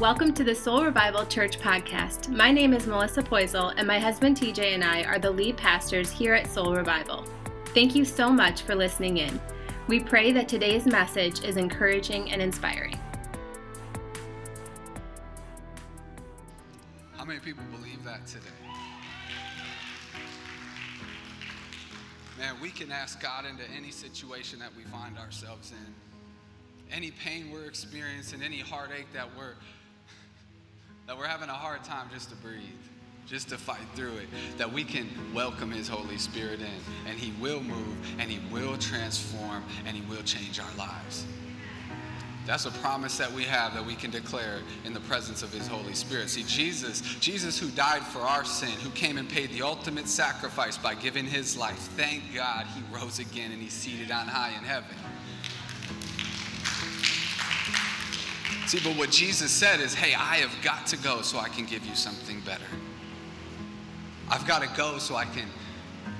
welcome to the Soul Revival Church podcast. My name is Melissa Poisel, and my husband TJ and I are the lead pastors here at Soul Revival. Thank you so much for listening in. We pray that today's message is encouraging and inspiring. How many people believe that today? Man, we can ask God into any situation that we find ourselves in. Any pain we're experiencing, any heartache that we're that we're having a hard time just to breathe, just to fight through it, that we can welcome His Holy Spirit in, and He will move, and He will transform, and He will change our lives. That's a promise that we have that we can declare in the presence of his Holy Spirit. See, Jesus, Jesus who died for our sin, who came and paid the ultimate sacrifice by giving his life. Thank God he rose again and he's seated on high in heaven. See, but what Jesus said is, hey, I have got to go so I can give you something better. I've got to go so I can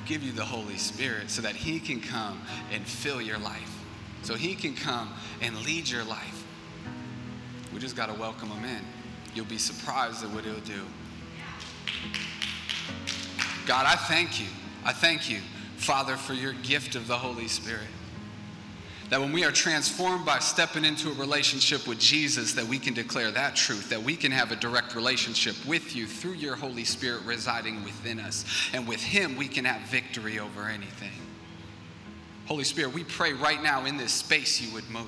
give you the Holy Spirit so that He can come and fill your life, so He can come and lead your life. We just got to welcome Him in. You'll be surprised at what He'll do. God, I thank you. I thank you, Father, for your gift of the Holy Spirit that when we are transformed by stepping into a relationship with Jesus that we can declare that truth that we can have a direct relationship with you through your holy spirit residing within us. And with him we can have victory over anything. Holy spirit we pray right now in this space you would move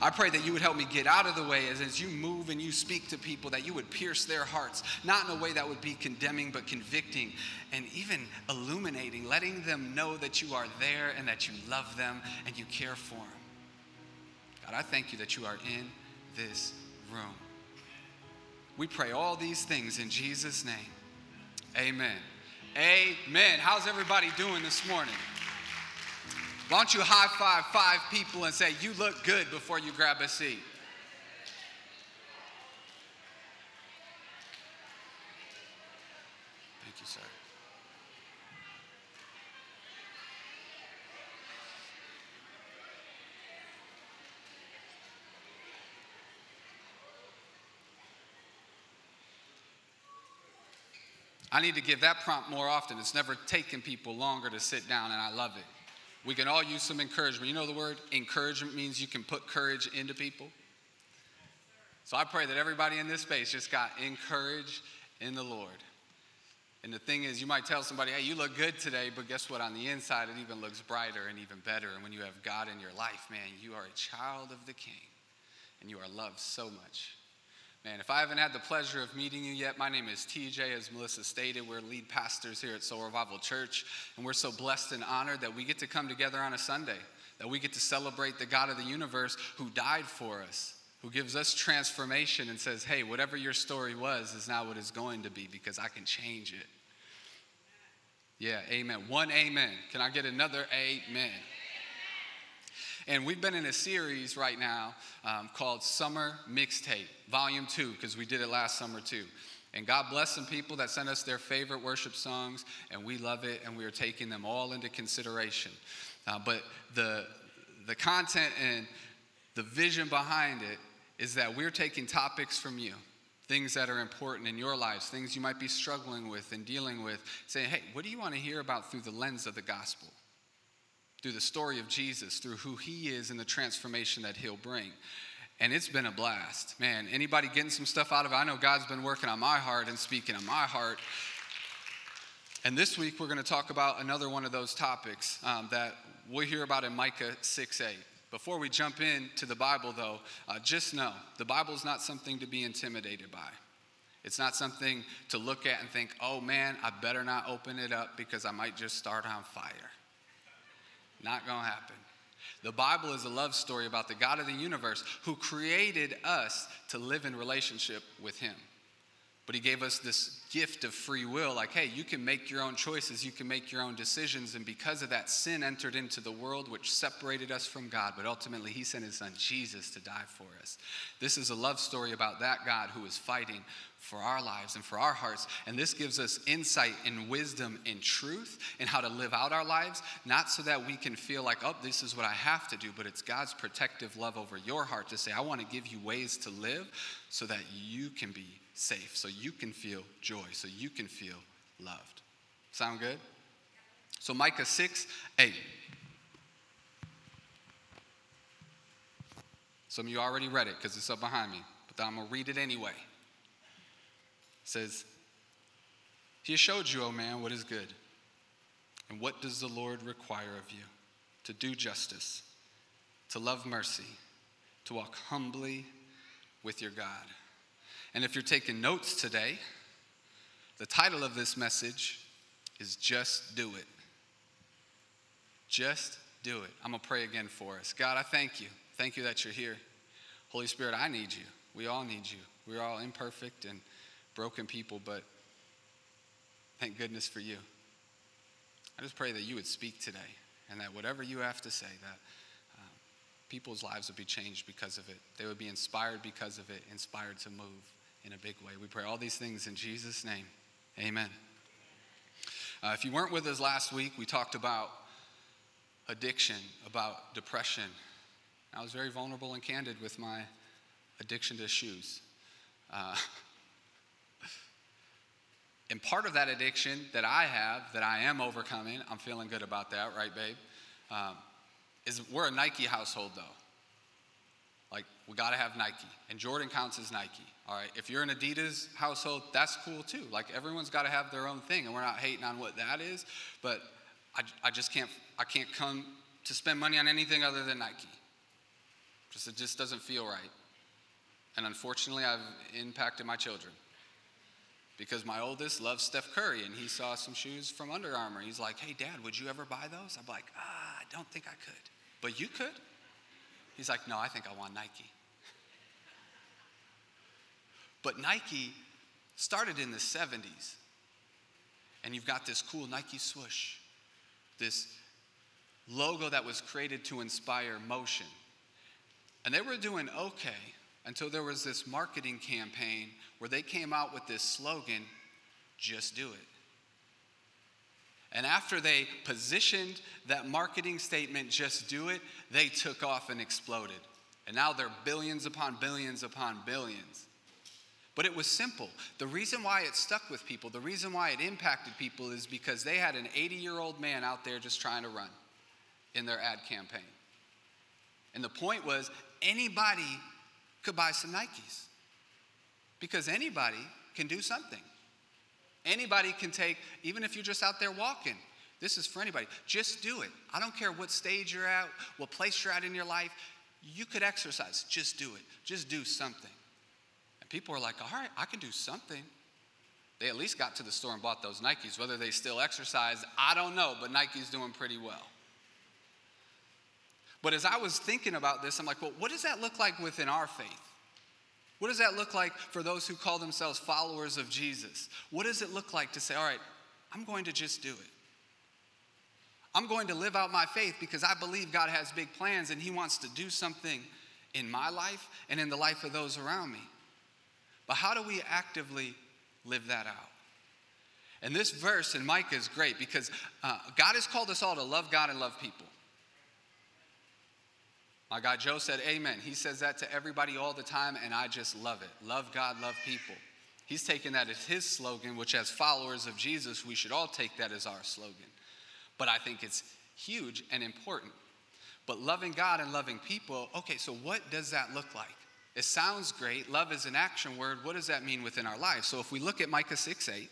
I pray that you would help me get out of the way as, as you move and you speak to people, that you would pierce their hearts, not in a way that would be condemning, but convicting and even illuminating, letting them know that you are there and that you love them and you care for them. God, I thank you that you are in this room. We pray all these things in Jesus' name. Amen. Amen. How's everybody doing this morning? Why don't you high five five people and say, You look good before you grab a seat? Thank you, sir. I need to give that prompt more often. It's never taken people longer to sit down, and I love it. We can all use some encouragement. You know the word encouragement means you can put courage into people. So I pray that everybody in this space just got encouraged in the Lord. And the thing is, you might tell somebody, hey, you look good today, but guess what? On the inside, it even looks brighter and even better. And when you have God in your life, man, you are a child of the King and you are loved so much. Man, if I haven't had the pleasure of meeting you yet, my name is TJ, as Melissa stated. We're lead pastors here at Soul Revival Church, and we're so blessed and honored that we get to come together on a Sunday, that we get to celebrate the God of the universe who died for us, who gives us transformation and says, hey, whatever your story was is now what it's going to be because I can change it. Yeah, amen. One amen. Can I get another amen? And we've been in a series right now um, called Summer Mixtape, Volume 2, because we did it last summer too. And God bless some people that sent us their favorite worship songs, and we love it, and we are taking them all into consideration. Uh, but the, the content and the vision behind it is that we're taking topics from you, things that are important in your lives, things you might be struggling with and dealing with, saying, hey, what do you want to hear about through the lens of the gospel? Through the story of Jesus, through who he is and the transformation that he'll bring. And it's been a blast. Man, anybody getting some stuff out of it? I know God's been working on my heart and speaking on my heart. And this week we're going to talk about another one of those topics um, that we'll hear about in Micah 6 8. Before we jump into the Bible, though, uh, just know the Bible is not something to be intimidated by. It's not something to look at and think, oh man, I better not open it up because I might just start on fire. Not going to happen. The Bible is a love story about the God of the universe who created us to live in relationship with Him. But he gave us this gift of free will like, hey, you can make your own choices, you can make your own decisions. And because of that, sin entered into the world, which separated us from God. But ultimately, he sent his son Jesus to die for us. This is a love story about that God who is fighting for our lives and for our hearts. And this gives us insight and wisdom and truth in how to live out our lives, not so that we can feel like, oh, this is what I have to do, but it's God's protective love over your heart to say, I want to give you ways to live so that you can be safe, so you can feel joy, so you can feel loved. Sound good? So, Micah 6 8. Some of you already read it because it's up behind me, but I'm going to read it anyway. It says, He showed you, O man, what is good. And what does the Lord require of you? To do justice, to love mercy, to walk humbly with your God. And if you're taking notes today, the title of this message is Just Do It. Just do it. I'm going to pray again for us. God, I thank you. Thank you that you're here. Holy Spirit, I need you. We all need you. We're all imperfect and broken people, but thank goodness for you. I just pray that you would speak today and that whatever you have to say, that um, people's lives would be changed because of it. They would be inspired because of it, inspired to move in a big way. We pray all these things in Jesus' name. Amen. Uh, if you weren't with us last week, we talked about addiction, about depression. I was very vulnerable and candid with my addiction to shoes. Uh, and part of that addiction that I have, that I am overcoming, I'm feeling good about that, right, babe? Um, is we're a Nike household, though. Like, we got to have Nike. And Jordan counts as Nike. All right, if you're an Adidas household, that's cool too. Like everyone's got to have their own thing, and we're not hating on what that is. But I, I just can't I can't come to spend money on anything other than Nike. Just it just doesn't feel right. And unfortunately, I've impacted my children because my oldest loves Steph Curry, and he saw some shoes from Under Armour. He's like, "Hey, Dad, would you ever buy those?" I'm like, "Ah, I don't think I could, but you could." He's like, "No, I think I want Nike." But Nike started in the 70s. And you've got this cool Nike swoosh, this logo that was created to inspire motion. And they were doing okay until there was this marketing campaign where they came out with this slogan just do it. And after they positioned that marketing statement, just do it, they took off and exploded. And now they're billions upon billions upon billions. But it was simple. The reason why it stuck with people, the reason why it impacted people is because they had an 80 year old man out there just trying to run in their ad campaign. And the point was anybody could buy some Nikes because anybody can do something. Anybody can take, even if you're just out there walking, this is for anybody. Just do it. I don't care what stage you're at, what place you're at in your life. You could exercise. Just do it. Just do something. And people are like, all right, I can do something. They at least got to the store and bought those Nikes. Whether they still exercise, I don't know, but Nike's doing pretty well. But as I was thinking about this, I'm like, well, what does that look like within our faith? What does that look like for those who call themselves followers of Jesus? What does it look like to say, all right, I'm going to just do it? I'm going to live out my faith because I believe God has big plans and He wants to do something in my life and in the life of those around me. But how do we actively live that out? And this verse in Micah is great because uh, God has called us all to love God and love people. My guy Joe said, Amen. He says that to everybody all the time, and I just love it. Love God, love people. He's taken that as his slogan, which, as followers of Jesus, we should all take that as our slogan. But I think it's huge and important. But loving God and loving people, okay, so what does that look like? It sounds great. Love is an action word. What does that mean within our life? So if we look at Micah 6 8,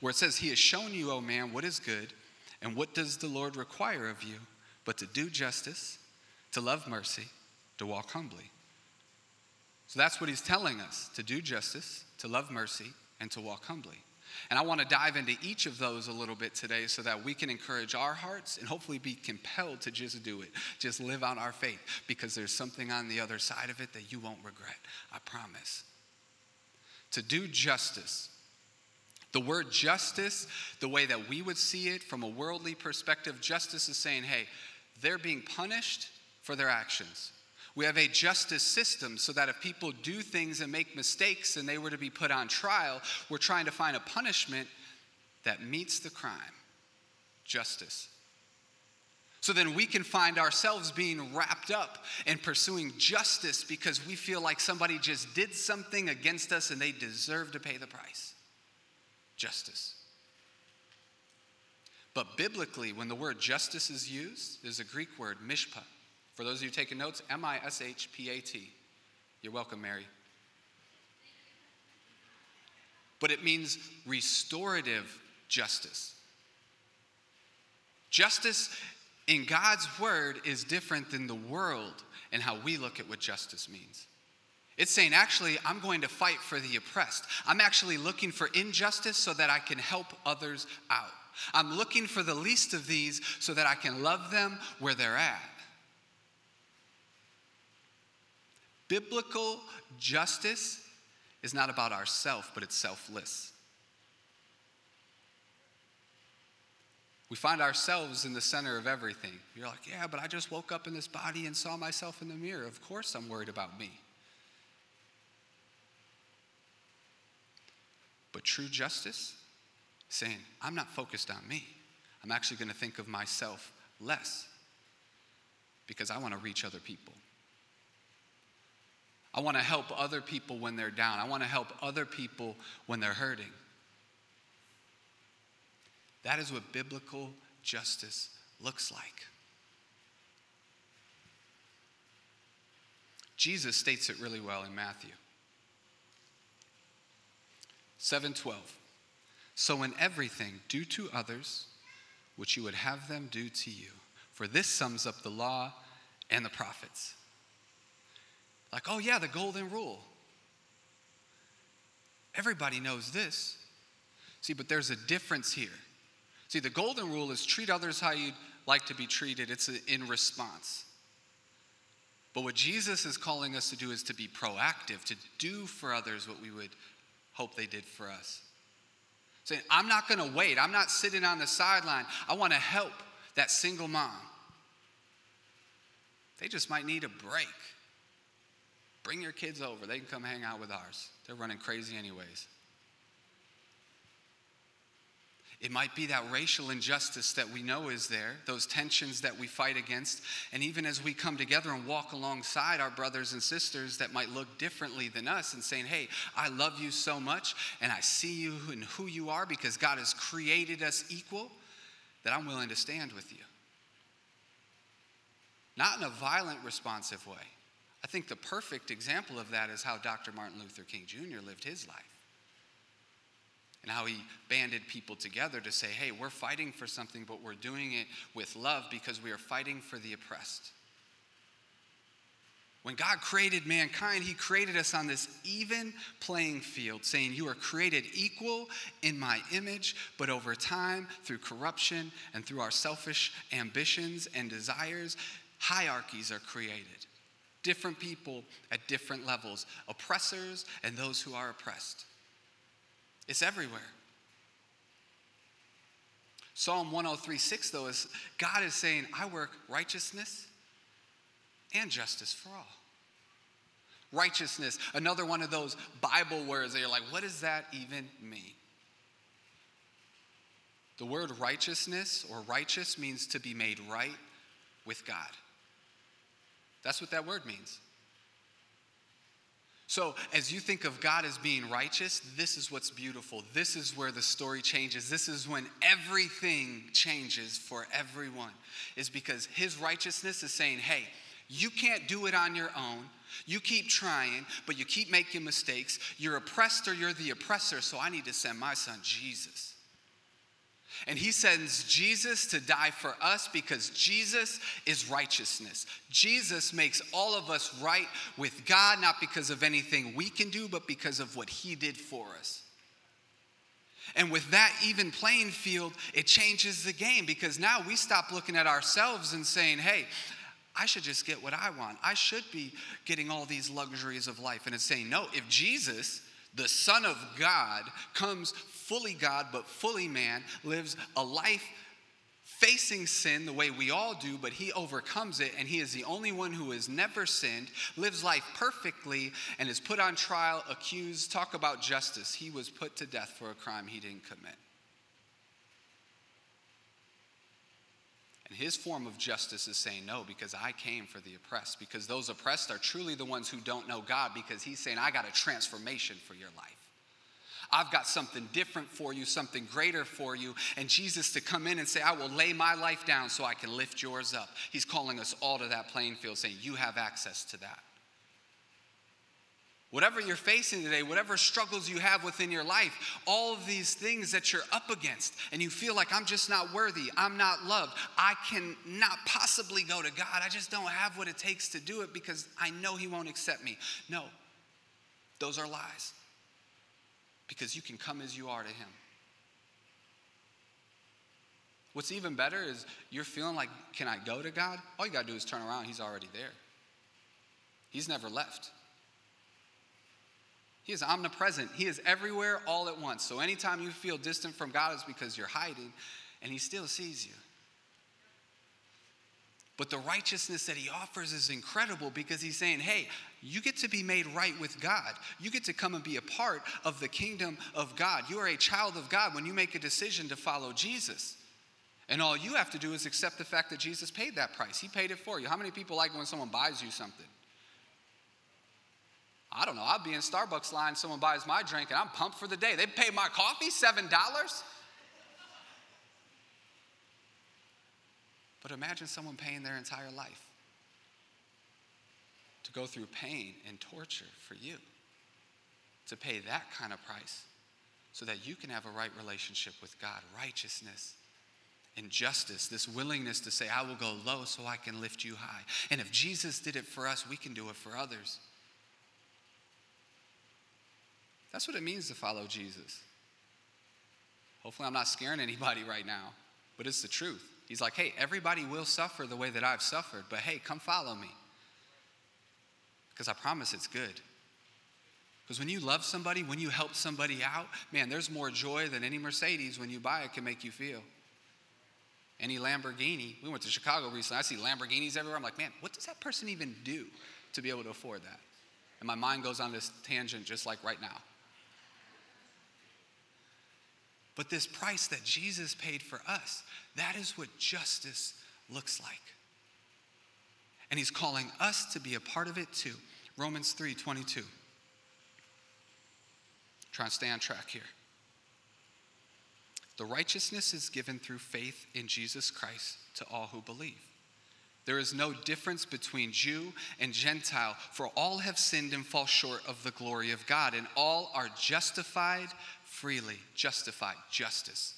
where it says, He has shown you, O man, what is good, and what does the Lord require of you, but to do justice, to love mercy, to walk humbly. So that's what he's telling us to do justice, to love mercy, and to walk humbly. And I want to dive into each of those a little bit today so that we can encourage our hearts and hopefully be compelled to just do it, just live out our faith, because there's something on the other side of it that you won't regret. I promise. to do justice. The word justice, the way that we would see it from a worldly perspective, justice is saying, hey, they're being punished for their actions. We have a justice system so that if people do things and make mistakes and they were to be put on trial, we're trying to find a punishment that meets the crime. Justice. So then we can find ourselves being wrapped up in pursuing justice because we feel like somebody just did something against us and they deserve to pay the price. Justice. But biblically, when the word justice is used, there's a Greek word, mishpat. For those of you taking notes, M I S H P A T. You're welcome, Mary. But it means restorative justice. Justice in God's word is different than the world and how we look at what justice means. It's saying, actually, I'm going to fight for the oppressed. I'm actually looking for injustice so that I can help others out. I'm looking for the least of these so that I can love them where they're at. Biblical justice is not about ourself, but it's selfless. We find ourselves in the center of everything. You're like, yeah, but I just woke up in this body and saw myself in the mirror. Of course, I'm worried about me. But true justice, saying, I'm not focused on me. I'm actually going to think of myself less because I want to reach other people. I want to help other people when they're down. I want to help other people when they're hurting. That is what biblical justice looks like. Jesus states it really well in Matthew 7:12. So in everything do to others what you would have them do to you. For this sums up the law and the prophets. Like, oh yeah, the golden rule. Everybody knows this. See, but there's a difference here. See, the golden rule is treat others how you'd like to be treated, it's in response. But what Jesus is calling us to do is to be proactive, to do for others what we would hope they did for us. Saying, I'm not going to wait. I'm not sitting on the sideline. I want to help that single mom. They just might need a break. Bring your kids over. They can come hang out with ours. They're running crazy, anyways. It might be that racial injustice that we know is there, those tensions that we fight against. And even as we come together and walk alongside our brothers and sisters that might look differently than us and saying, Hey, I love you so much and I see you and who you are because God has created us equal, that I'm willing to stand with you. Not in a violent, responsive way. I think the perfect example of that is how Dr. Martin Luther King Jr. lived his life and how he banded people together to say, hey, we're fighting for something, but we're doing it with love because we are fighting for the oppressed. When God created mankind, He created us on this even playing field, saying, You are created equal in my image, but over time, through corruption and through our selfish ambitions and desires, hierarchies are created. Different people at different levels, oppressors and those who are oppressed. It's everywhere. Psalm 103 6, though, is God is saying, I work righteousness and justice for all. Righteousness, another one of those Bible words that you're like, what does that even mean? The word righteousness or righteous means to be made right with God. That's what that word means. So, as you think of God as being righteous, this is what's beautiful. This is where the story changes. This is when everything changes for everyone, is because his righteousness is saying, hey, you can't do it on your own. You keep trying, but you keep making mistakes. You're oppressed or you're the oppressor, so I need to send my son Jesus. And he sends Jesus to die for us because Jesus is righteousness. Jesus makes all of us right with God, not because of anything we can do, but because of what he did for us. And with that even playing field, it changes the game because now we stop looking at ourselves and saying, hey, I should just get what I want. I should be getting all these luxuries of life. And it's saying, no, if Jesus The Son of God comes fully God, but fully man, lives a life facing sin the way we all do, but he overcomes it, and he is the only one who has never sinned, lives life perfectly, and is put on trial, accused. Talk about justice. He was put to death for a crime he didn't commit. And his form of justice is saying no because I came for the oppressed, because those oppressed are truly the ones who don't know God, because he's saying, I got a transformation for your life. I've got something different for you, something greater for you. And Jesus to come in and say, I will lay my life down so I can lift yours up. He's calling us all to that playing field, saying, You have access to that. Whatever you're facing today, whatever struggles you have within your life, all of these things that you're up against, and you feel like I'm just not worthy, I'm not loved, I cannot possibly go to God, I just don't have what it takes to do it because I know He won't accept me. No, those are lies. Because you can come as you are to Him. What's even better is you're feeling like, can I go to God? All you got to do is turn around, He's already there. He's never left. He is omnipresent. He is everywhere all at once. So anytime you feel distant from God, it's because you're hiding and He still sees you. But the righteousness that He offers is incredible because He's saying, hey, you get to be made right with God. You get to come and be a part of the kingdom of God. You are a child of God when you make a decision to follow Jesus. And all you have to do is accept the fact that Jesus paid that price. He paid it for you. How many people like when someone buys you something? I don't know. I'll be in Starbucks line, someone buys my drink, and I'm pumped for the day. They pay my coffee $7. But imagine someone paying their entire life to go through pain and torture for you, to pay that kind of price so that you can have a right relationship with God, righteousness and justice, this willingness to say, I will go low so I can lift you high. And if Jesus did it for us, we can do it for others. That's what it means to follow Jesus. Hopefully, I'm not scaring anybody right now, but it's the truth. He's like, hey, everybody will suffer the way that I've suffered, but hey, come follow me. Because I promise it's good. Because when you love somebody, when you help somebody out, man, there's more joy than any Mercedes when you buy it can make you feel. Any Lamborghini. We went to Chicago recently. I see Lamborghinis everywhere. I'm like, man, what does that person even do to be able to afford that? And my mind goes on this tangent just like right now. But this price that Jesus paid for us, that is what justice looks like. And he's calling us to be a part of it too. Romans 3 22. Try and stay on track here. The righteousness is given through faith in Jesus Christ to all who believe. There is no difference between Jew and Gentile, for all have sinned and fall short of the glory of God, and all are justified freely. Justified, justice.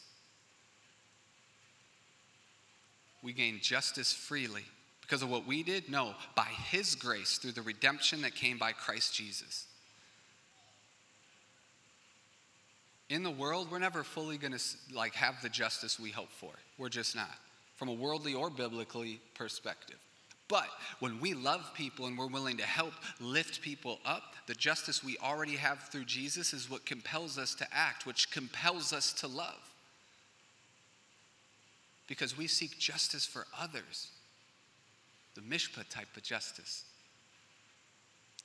We gain justice freely because of what we did? No, by His grace through the redemption that came by Christ Jesus. In the world, we're never fully going to like have the justice we hope for. We're just not from a worldly or biblically perspective. But when we love people and we're willing to help lift people up, the justice we already have through Jesus is what compels us to act, which compels us to love. Because we seek justice for others, the mishpat type of justice,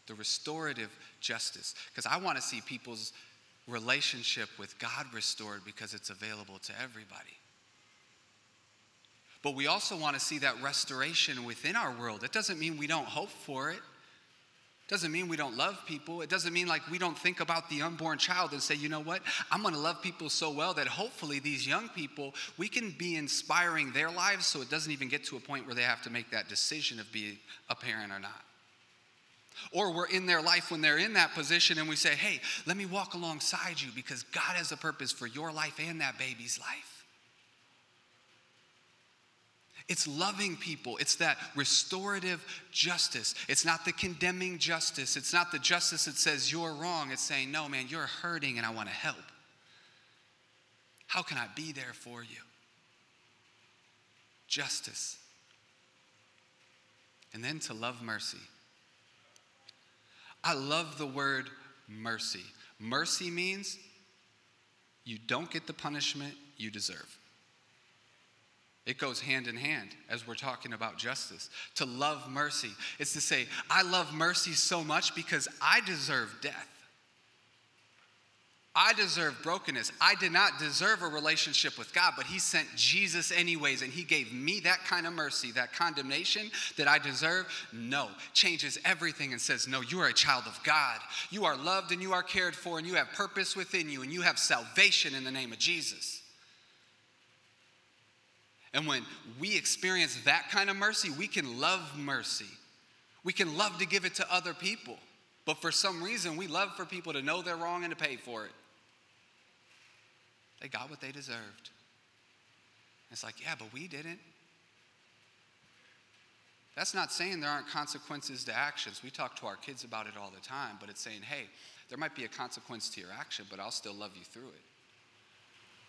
the restorative justice. Because I want to see people's relationship with God restored because it's available to everybody. But we also want to see that restoration within our world. It doesn't mean we don't hope for it. It doesn't mean we don't love people. It doesn't mean like we don't think about the unborn child and say, you know what? I'm going to love people so well that hopefully these young people, we can be inspiring their lives so it doesn't even get to a point where they have to make that decision of being a parent or not. Or we're in their life when they're in that position and we say, hey, let me walk alongside you because God has a purpose for your life and that baby's life. It's loving people. It's that restorative justice. It's not the condemning justice. It's not the justice that says you're wrong. It's saying, no, man, you're hurting and I want to help. How can I be there for you? Justice. And then to love mercy. I love the word mercy. Mercy means you don't get the punishment you deserve. It goes hand in hand as we're talking about justice. To love mercy, is to say, I love mercy so much because I deserve death. I deserve brokenness. I did not deserve a relationship with God, but He sent Jesus anyways, and He gave me that kind of mercy, that condemnation that I deserve. No, changes everything and says, No, you are a child of God. You are loved and you are cared for, and you have purpose within you, and you have salvation in the name of Jesus. And when we experience that kind of mercy, we can love mercy. We can love to give it to other people. But for some reason, we love for people to know they're wrong and to pay for it. They got what they deserved. It's like, yeah, but we didn't. That's not saying there aren't consequences to actions. We talk to our kids about it all the time, but it's saying, hey, there might be a consequence to your action, but I'll still love you through it.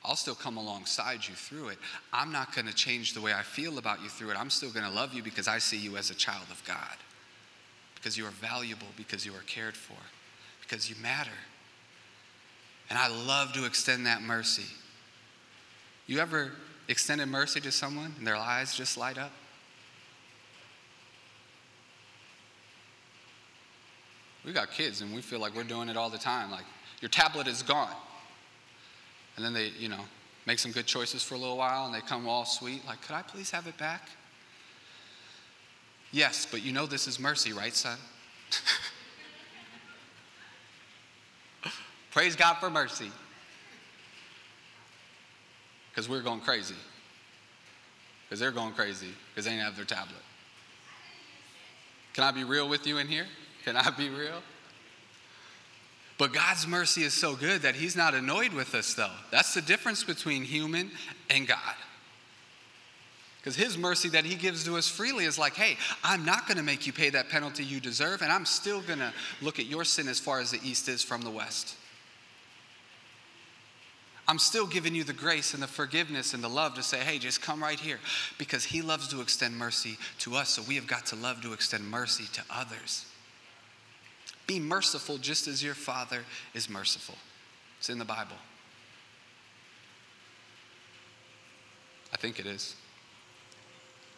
I'll still come alongside you through it. I'm not going to change the way I feel about you through it. I'm still going to love you because I see you as a child of God, because you are valuable, because you are cared for, because you matter. And I love to extend that mercy. You ever extended mercy to someone and their eyes just light up? We got kids and we feel like we're doing it all the time. Like, your tablet is gone. And then they, you know, make some good choices for a little while and they come all sweet, like, could I please have it back? Yes, but you know this is mercy, right, son? Praise God for mercy. Because we're going crazy. Because they're going crazy because they didn't have their tablet. Can I be real with you in here? Can I be real? But God's mercy is so good that He's not annoyed with us, though. That's the difference between human and God. Because His mercy that He gives to us freely is like, hey, I'm not going to make you pay that penalty you deserve, and I'm still going to look at your sin as far as the east is from the west. I'm still giving you the grace and the forgiveness and the love to say, hey, just come right here. Because He loves to extend mercy to us, so we have got to love to extend mercy to others. Be merciful just as your Father is merciful. It's in the Bible. I think it is.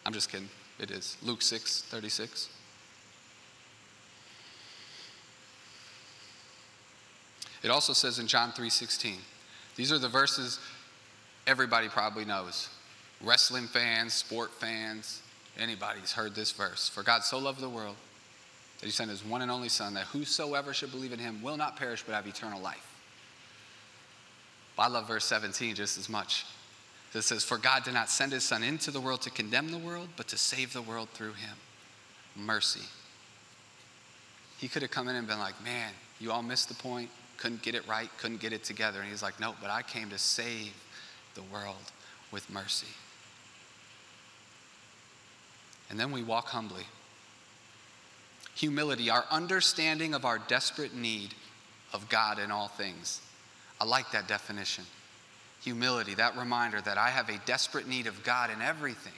I'm just kidding. It is. Luke 6 36. It also says in John 3 16. These are the verses everybody probably knows. Wrestling fans, sport fans, anybody's heard this verse. For God so loved the world that he sent his one and only Son, that whosoever should believe in him will not perish but have eternal life. But I love verse 17 just as much. It says, For God did not send his Son into the world to condemn the world, but to save the world through him. Mercy. He could have come in and been like, Man, you all missed the point couldn't get it right, couldn't get it together. And he's like, No, but I came to save the world with mercy. And then we walk humbly. Humility, our understanding of our desperate need of God in all things. I like that definition. Humility, that reminder that I have a desperate need of God in everything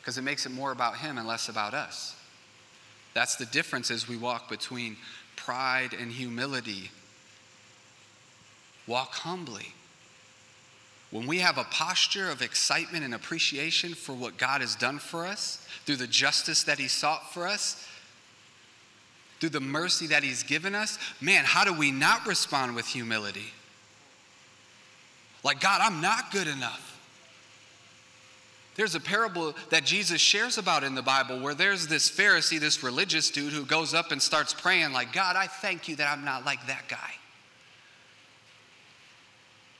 because it makes it more about Him and less about us. That's the difference as we walk between pride and humility walk humbly. When we have a posture of excitement and appreciation for what God has done for us, through the justice that He sought for us, through the mercy that He's given us, man, how do we not respond with humility? Like, God, I'm not good enough. There's a parable that Jesus shares about in the Bible where there's this Pharisee, this religious dude, who goes up and starts praying, like, God, I thank you that I'm not like that guy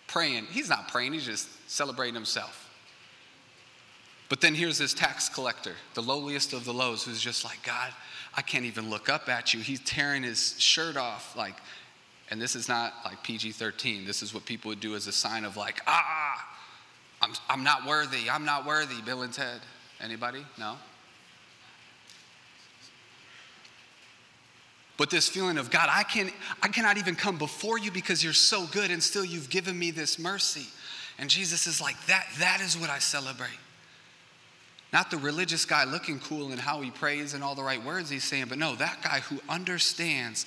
praying. He's not praying, he's just celebrating himself. But then here's this tax collector, the lowliest of the lows, who's just like, God, I can't even look up at you. He's tearing his shirt off, like, and this is not like PG 13. This is what people would do as a sign of, like, ah, I'm, I'm not worthy. I'm not worthy, Bill and Ted. Anybody? No? But this feeling of God, I, can, I cannot even come before you because you're so good and still you've given me this mercy. And Jesus is like, that, that is what I celebrate. Not the religious guy looking cool and how he prays and all the right words he's saying, but no, that guy who understands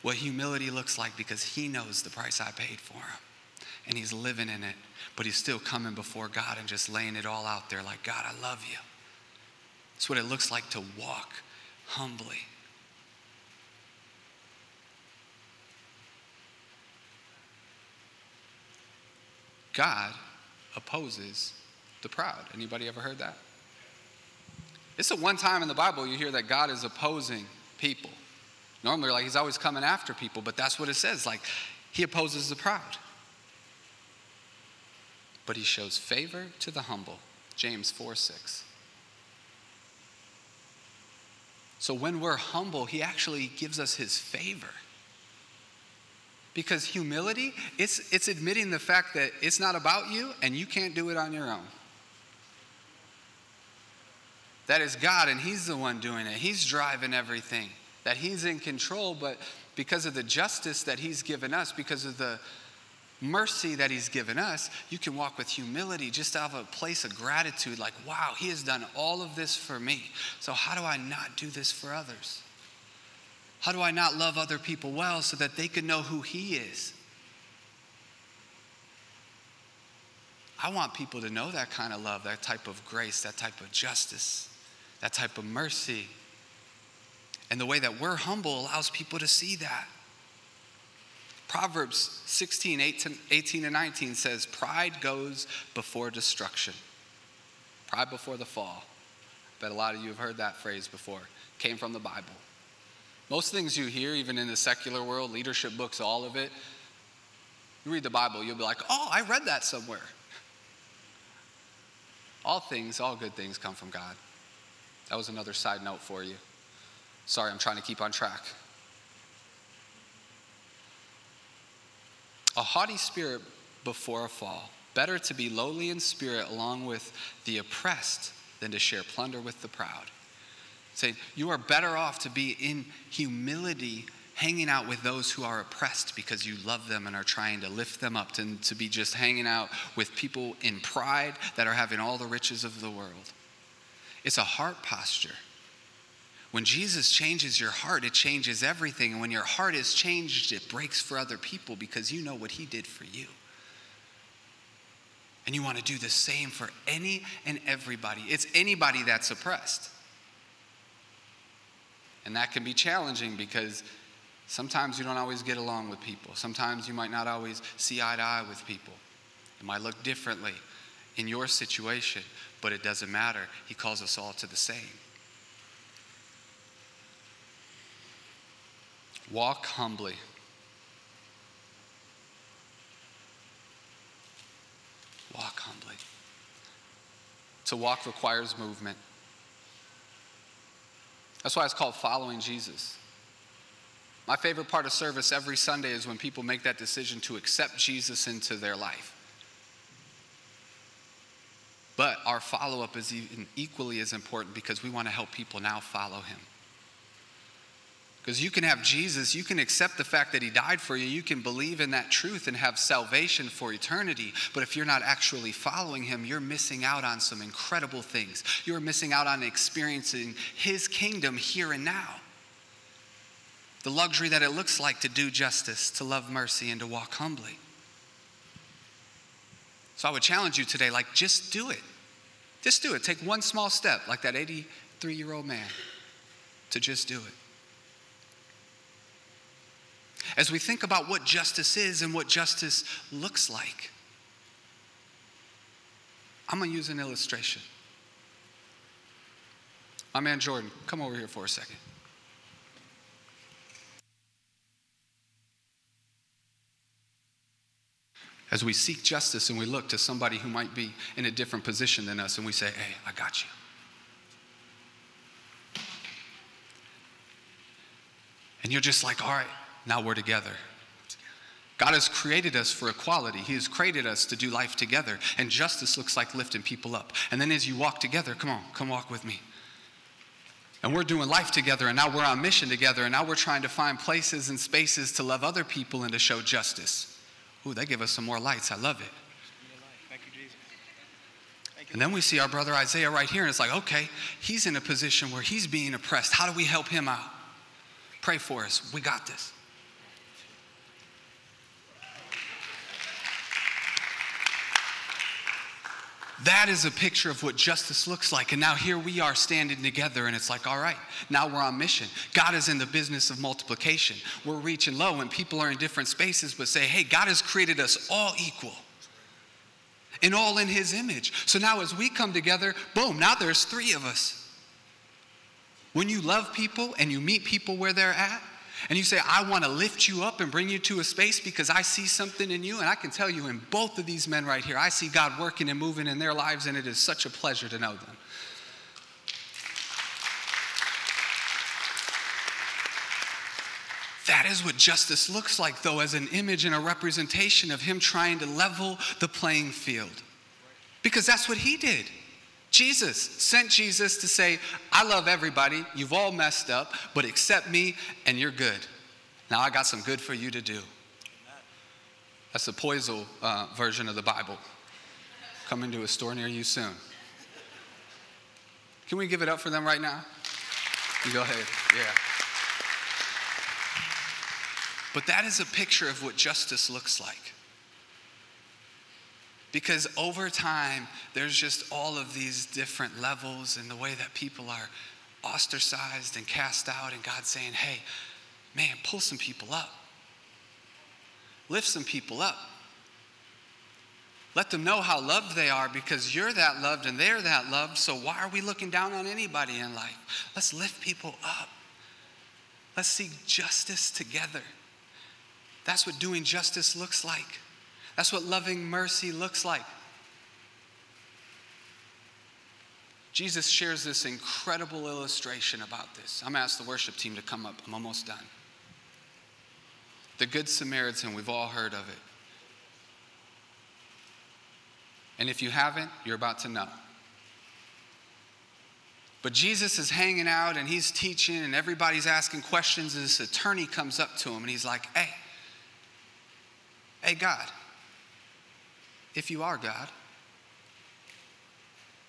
what humility looks like because he knows the price I paid for him. And he's living in it, but he's still coming before God and just laying it all out there like, God, I love you. It's what it looks like to walk humbly. God opposes the proud. Anybody ever heard that? It's the one time in the Bible you hear that God is opposing people. Normally, like he's always coming after people, but that's what it says. Like he opposes the proud. But he shows favor to the humble. James 4 6. So when we're humble, he actually gives us his favor. Because humility, it's, it's admitting the fact that it's not about you and you can't do it on your own. That is God, and He's the one doing it. He's driving everything, that He's in control, but because of the justice that He's given us, because of the mercy that He's given us, you can walk with humility just out of a place of gratitude like, wow, He has done all of this for me. So, how do I not do this for others? How do I not love other people well so that they can know who He is? I want people to know that kind of love, that type of grace, that type of justice, that type of mercy. And the way that we're humble allows people to see that. Proverbs 16, 18 18 and 19 says, Pride goes before destruction. Pride before the fall. I bet a lot of you have heard that phrase before. Came from the Bible. Most things you hear, even in the secular world, leadership books, all of it, you read the Bible, you'll be like, oh, I read that somewhere. All things, all good things come from God. That was another side note for you. Sorry, I'm trying to keep on track. A haughty spirit before a fall. Better to be lowly in spirit along with the oppressed than to share plunder with the proud saying, You are better off to be in humility, hanging out with those who are oppressed because you love them and are trying to lift them up, than to be just hanging out with people in pride that are having all the riches of the world. It's a heart posture. When Jesus changes your heart, it changes everything. And when your heart is changed, it breaks for other people because you know what he did for you. And you want to do the same for any and everybody. It's anybody that's oppressed. And that can be challenging because sometimes you don't always get along with people. Sometimes you might not always see eye to eye with people. It might look differently in your situation, but it doesn't matter. He calls us all to the same. Walk humbly. Walk humbly. To walk requires movement. That's why it's called following Jesus. My favorite part of service every Sunday is when people make that decision to accept Jesus into their life. But our follow up is even equally as important because we want to help people now follow him. Because you can have Jesus, you can accept the fact that he died for you, you can believe in that truth and have salvation for eternity. But if you're not actually following him, you're missing out on some incredible things. You're missing out on experiencing his kingdom here and now. The luxury that it looks like to do justice, to love mercy, and to walk humbly. So I would challenge you today like, just do it. Just do it. Take one small step, like that 83 year old man, to just do it. As we think about what justice is and what justice looks like, I'm going to use an illustration. My man Jordan, come over here for a second. As we seek justice and we look to somebody who might be in a different position than us and we say, hey, I got you. And you're just like, all right, now we're together. God has created us for equality. He has created us to do life together. And justice looks like lifting people up. And then as you walk together, come on, come walk with me. And we're doing life together, and now we're on mission together, and now we're trying to find places and spaces to love other people and to show justice. Ooh, they give us some more lights. I love it. And then we see our brother Isaiah right here, and it's like, okay, he's in a position where he's being oppressed. How do we help him out? Pray for us. We got this. That is a picture of what justice looks like. And now here we are standing together, and it's like, all right, now we're on mission. God is in the business of multiplication. We're reaching low, and people are in different spaces, but say, hey, God has created us all equal and all in His image. So now as we come together, boom, now there's three of us. When you love people and you meet people where they're at, and you say, I want to lift you up and bring you to a space because I see something in you. And I can tell you, in both of these men right here, I see God working and moving in their lives, and it is such a pleasure to know them. That is what justice looks like, though, as an image and a representation of Him trying to level the playing field. Because that's what He did. Jesus sent Jesus to say, I love everybody. You've all messed up, but accept me and you're good. Now I got some good for you to do. That's the Poisel uh, version of the Bible. Coming to a store near you soon. Can we give it up for them right now? You go ahead. Yeah. But that is a picture of what justice looks like. Because over time, there's just all of these different levels and the way that people are ostracized and cast out, and God's saying, hey, man, pull some people up, lift some people up. Let them know how loved they are because you're that loved and they're that loved. So, why are we looking down on anybody in life? Let's lift people up. Let's seek justice together. That's what doing justice looks like. That's what loving mercy looks like. Jesus shares this incredible illustration about this. I'm going to ask the worship team to come up. I'm almost done. The Good Samaritan, we've all heard of it. And if you haven't, you're about to know. But Jesus is hanging out and he's teaching, and everybody's asking questions. And this attorney comes up to him and he's like, Hey, hey, God, if you are God,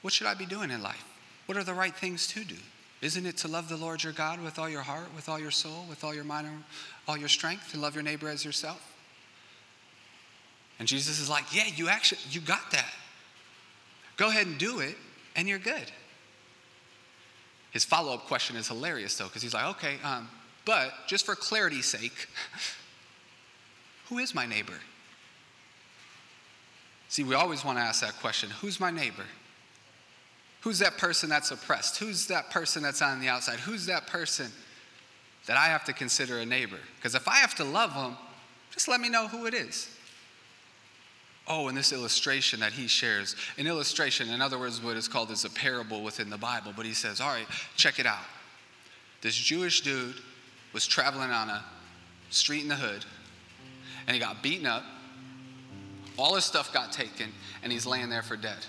what should I be doing in life? What are the right things to do? Isn't it to love the Lord your God with all your heart, with all your soul, with all your mind, all your strength, and love your neighbor as yourself? And Jesus is like, Yeah, you actually, you got that. Go ahead and do it, and you're good. His follow up question is hilarious, though, because he's like, Okay, um, but just for clarity's sake, who is my neighbor? See, we always want to ask that question who's my neighbor? Who's that person that's oppressed? Who's that person that's on the outside? Who's that person that I have to consider a neighbor? Because if I have to love them, just let me know who it is. Oh, and this illustration that he shares, an illustration, in other words, what is called as a parable within the Bible, but he says, all right, check it out. This Jewish dude was traveling on a street in the hood, and he got beaten up, all his stuff got taken, and he's laying there for dead.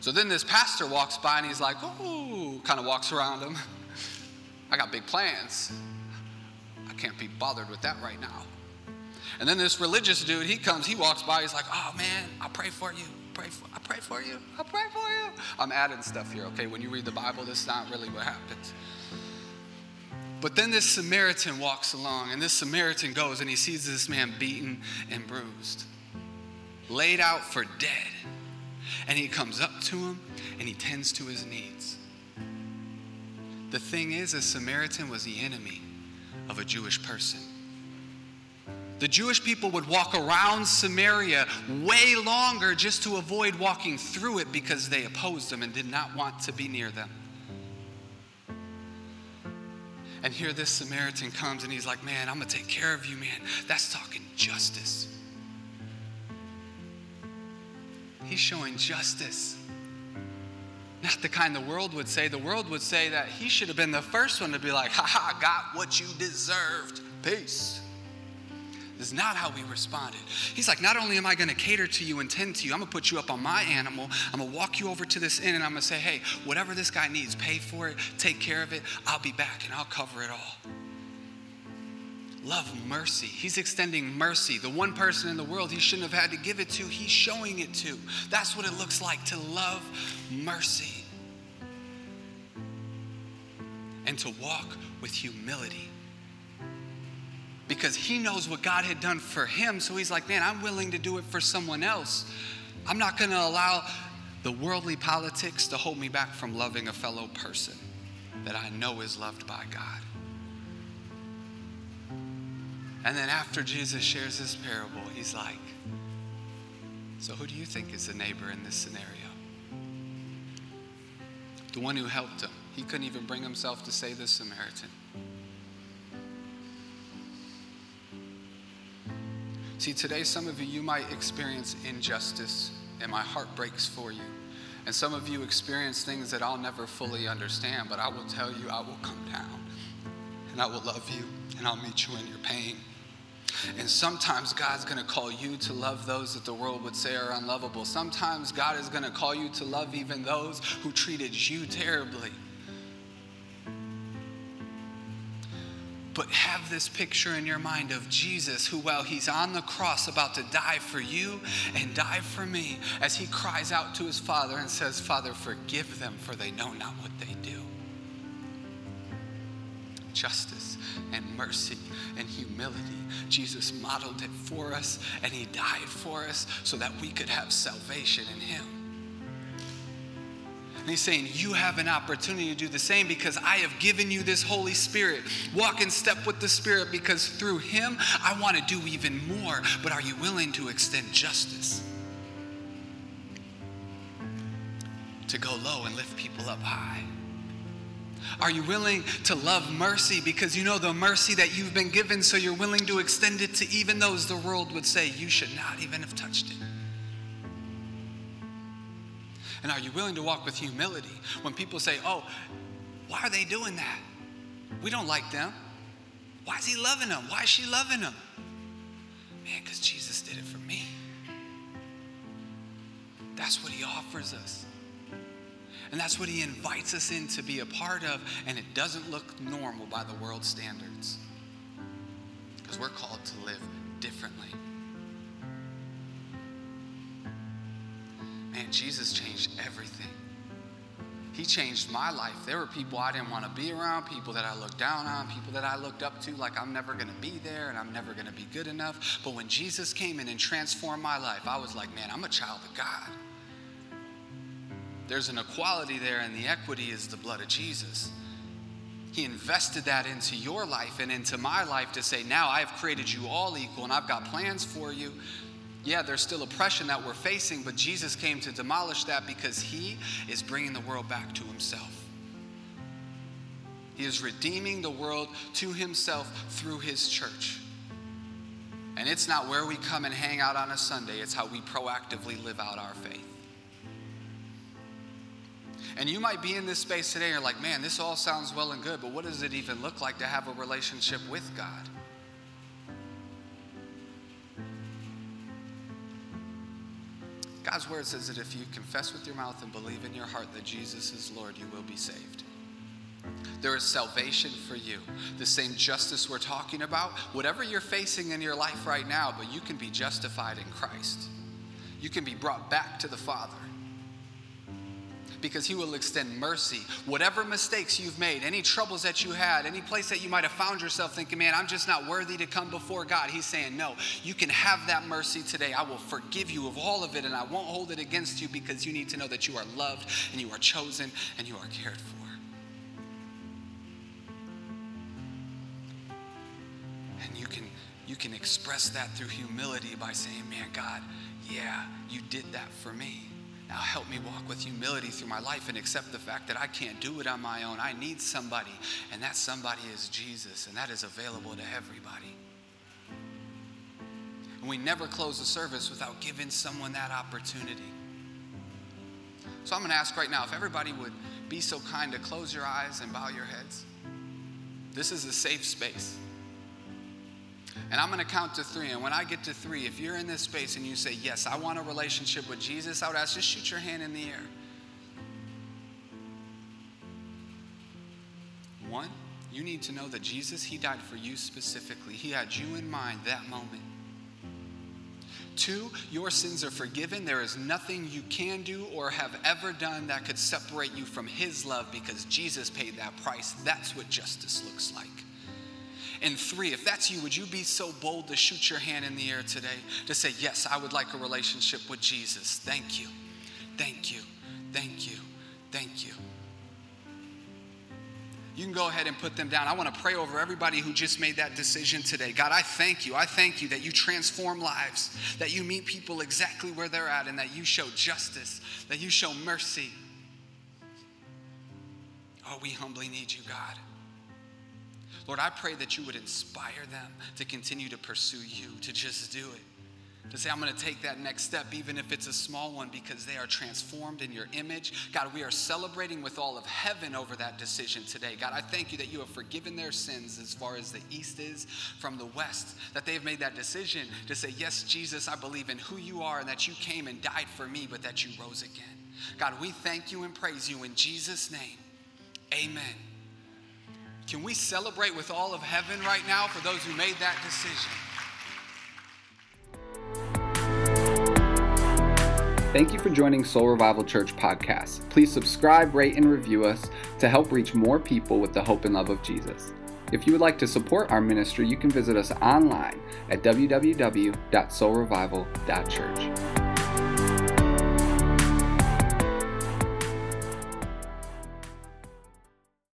So then this pastor walks by and he's like, oh, kind of walks around him. I got big plans. I can't be bothered with that right now. And then this religious dude, he comes, he walks by, he's like, oh man, I'll pray for you. Pray for, I pray for you. I pray for you. I'm adding stuff here, okay? When you read the Bible, this is not really what happens. But then this Samaritan walks along, and this Samaritan goes and he sees this man beaten and bruised, laid out for dead. And he comes up to him and he tends to his needs. The thing is, a Samaritan was the enemy of a Jewish person. The Jewish people would walk around Samaria way longer just to avoid walking through it because they opposed them and did not want to be near them. And here this Samaritan comes and he's like, Man, I'm going to take care of you, man. That's talking justice. He's showing justice. Not the kind the world would say. The world would say that he should have been the first one to be like, Ha ha, got what you deserved. Peace is not how we responded. He's like, Not only am I going to cater to you and tend to you, I'm going to put you up on my animal. I'm going to walk you over to this inn and I'm going to say, Hey, whatever this guy needs, pay for it, take care of it. I'll be back and I'll cover it all. Love mercy. He's extending mercy. The one person in the world he shouldn't have had to give it to, he's showing it to. That's what it looks like to love mercy and to walk with humility because he knows what God had done for him. So he's like, man, I'm willing to do it for someone else I'm not going to allow the worldly politics to hold me back from loving a fellow person that I know is loved by God. And then after Jesus shares this parable, he's like, So who do you think is the neighbor in this scenario? The one who helped him. He couldn't even bring himself to say the Samaritan. See, today, some of you, you might experience injustice, and my heart breaks for you. And some of you experience things that I'll never fully understand, but I will tell you, I will come down, and I will love you, and I'll meet you in your pain. And sometimes God's going to call you to love those that the world would say are unlovable. Sometimes God is going to call you to love even those who treated you terribly. But have this picture in your mind of Jesus, who, while he's on the cross about to die for you and die for me, as he cries out to his Father and says, Father, forgive them, for they know not what they do. Justice and mercy and humility. Jesus modeled it for us, and he died for us so that we could have salvation in him. And he's saying, You have an opportunity to do the same because I have given you this Holy Spirit. Walk in step with the Spirit because through him I want to do even more. But are you willing to extend justice? To go low and lift people up high? Are you willing to love mercy because you know the mercy that you've been given, so you're willing to extend it to even those the world would say you should not even have touched it? And are you willing to walk with humility when people say, oh, why are they doing that? We don't like them. Why is he loving them? Why is she loving them? Man, because Jesus did it for me. That's what he offers us. And that's what he invites us in to be a part of, and it doesn't look normal by the world standards. Because we're called to live differently. Man, Jesus changed everything. He changed my life. There were people I didn't want to be around, people that I looked down on, people that I looked up to, like I'm never going to be there and I'm never going to be good enough. But when Jesus came in and transformed my life, I was like, man, I'm a child of God. There's an equality there, and the equity is the blood of Jesus. He invested that into your life and into my life to say, now I've created you all equal and I've got plans for you. Yeah, there's still oppression that we're facing, but Jesus came to demolish that because he is bringing the world back to himself. He is redeeming the world to himself through his church. And it's not where we come and hang out on a Sunday, it's how we proactively live out our faith. And you might be in this space today and you're like, man, this all sounds well and good, but what does it even look like to have a relationship with God? God's word says that if you confess with your mouth and believe in your heart that Jesus is Lord, you will be saved. There is salvation for you. The same justice we're talking about, whatever you're facing in your life right now, but you can be justified in Christ. You can be brought back to the Father because he will extend mercy. Whatever mistakes you've made, any troubles that you had, any place that you might have found yourself thinking, man, I'm just not worthy to come before God, he's saying, no, you can have that mercy today. I will forgive you of all of it and I won't hold it against you because you need to know that you are loved and you are chosen and you are cared for. And you can you can express that through humility by saying, Man, God, yeah, you did that for me. Now help me walk with humility through my life and accept the fact that I can't do it on my own. I need somebody, and that somebody is Jesus, and that is available to everybody. And we never close the service without giving someone that opportunity. So I'm going to ask right now if everybody would be so kind to close your eyes and bow your heads. This is a safe space. And I'm going to count to three. And when I get to three, if you're in this space and you say, Yes, I want a relationship with Jesus, I would ask, just shoot your hand in the air. One, you need to know that Jesus, He died for you specifically. He had you in mind that moment. Two, your sins are forgiven. There is nothing you can do or have ever done that could separate you from His love because Jesus paid that price. That's what justice looks like. And three, if that's you, would you be so bold to shoot your hand in the air today to say, Yes, I would like a relationship with Jesus? Thank you. Thank you. Thank you. Thank you. You can go ahead and put them down. I want to pray over everybody who just made that decision today. God, I thank you. I thank you that you transform lives, that you meet people exactly where they're at, and that you show justice, that you show mercy. Oh, we humbly need you, God. Lord, I pray that you would inspire them to continue to pursue you, to just do it to say, I'm going to take that next step, even if it's a small one, because they are transformed in your image. God, we are celebrating with all of heaven over that decision today. God, I thank you that you have forgiven their sins as far as the east is from the west, that they've made that decision to say, Yes, Jesus, I believe in who you are and that you came and died for me, but that you rose again. God, we thank you and praise you in Jesus' name. Amen. Can we celebrate with all of heaven right now for those who made that decision? Thank you for joining Soul Revival Church podcast. Please subscribe, rate, and review us to help reach more people with the hope and love of Jesus. If you would like to support our ministry, you can visit us online at www.soulrevival.church.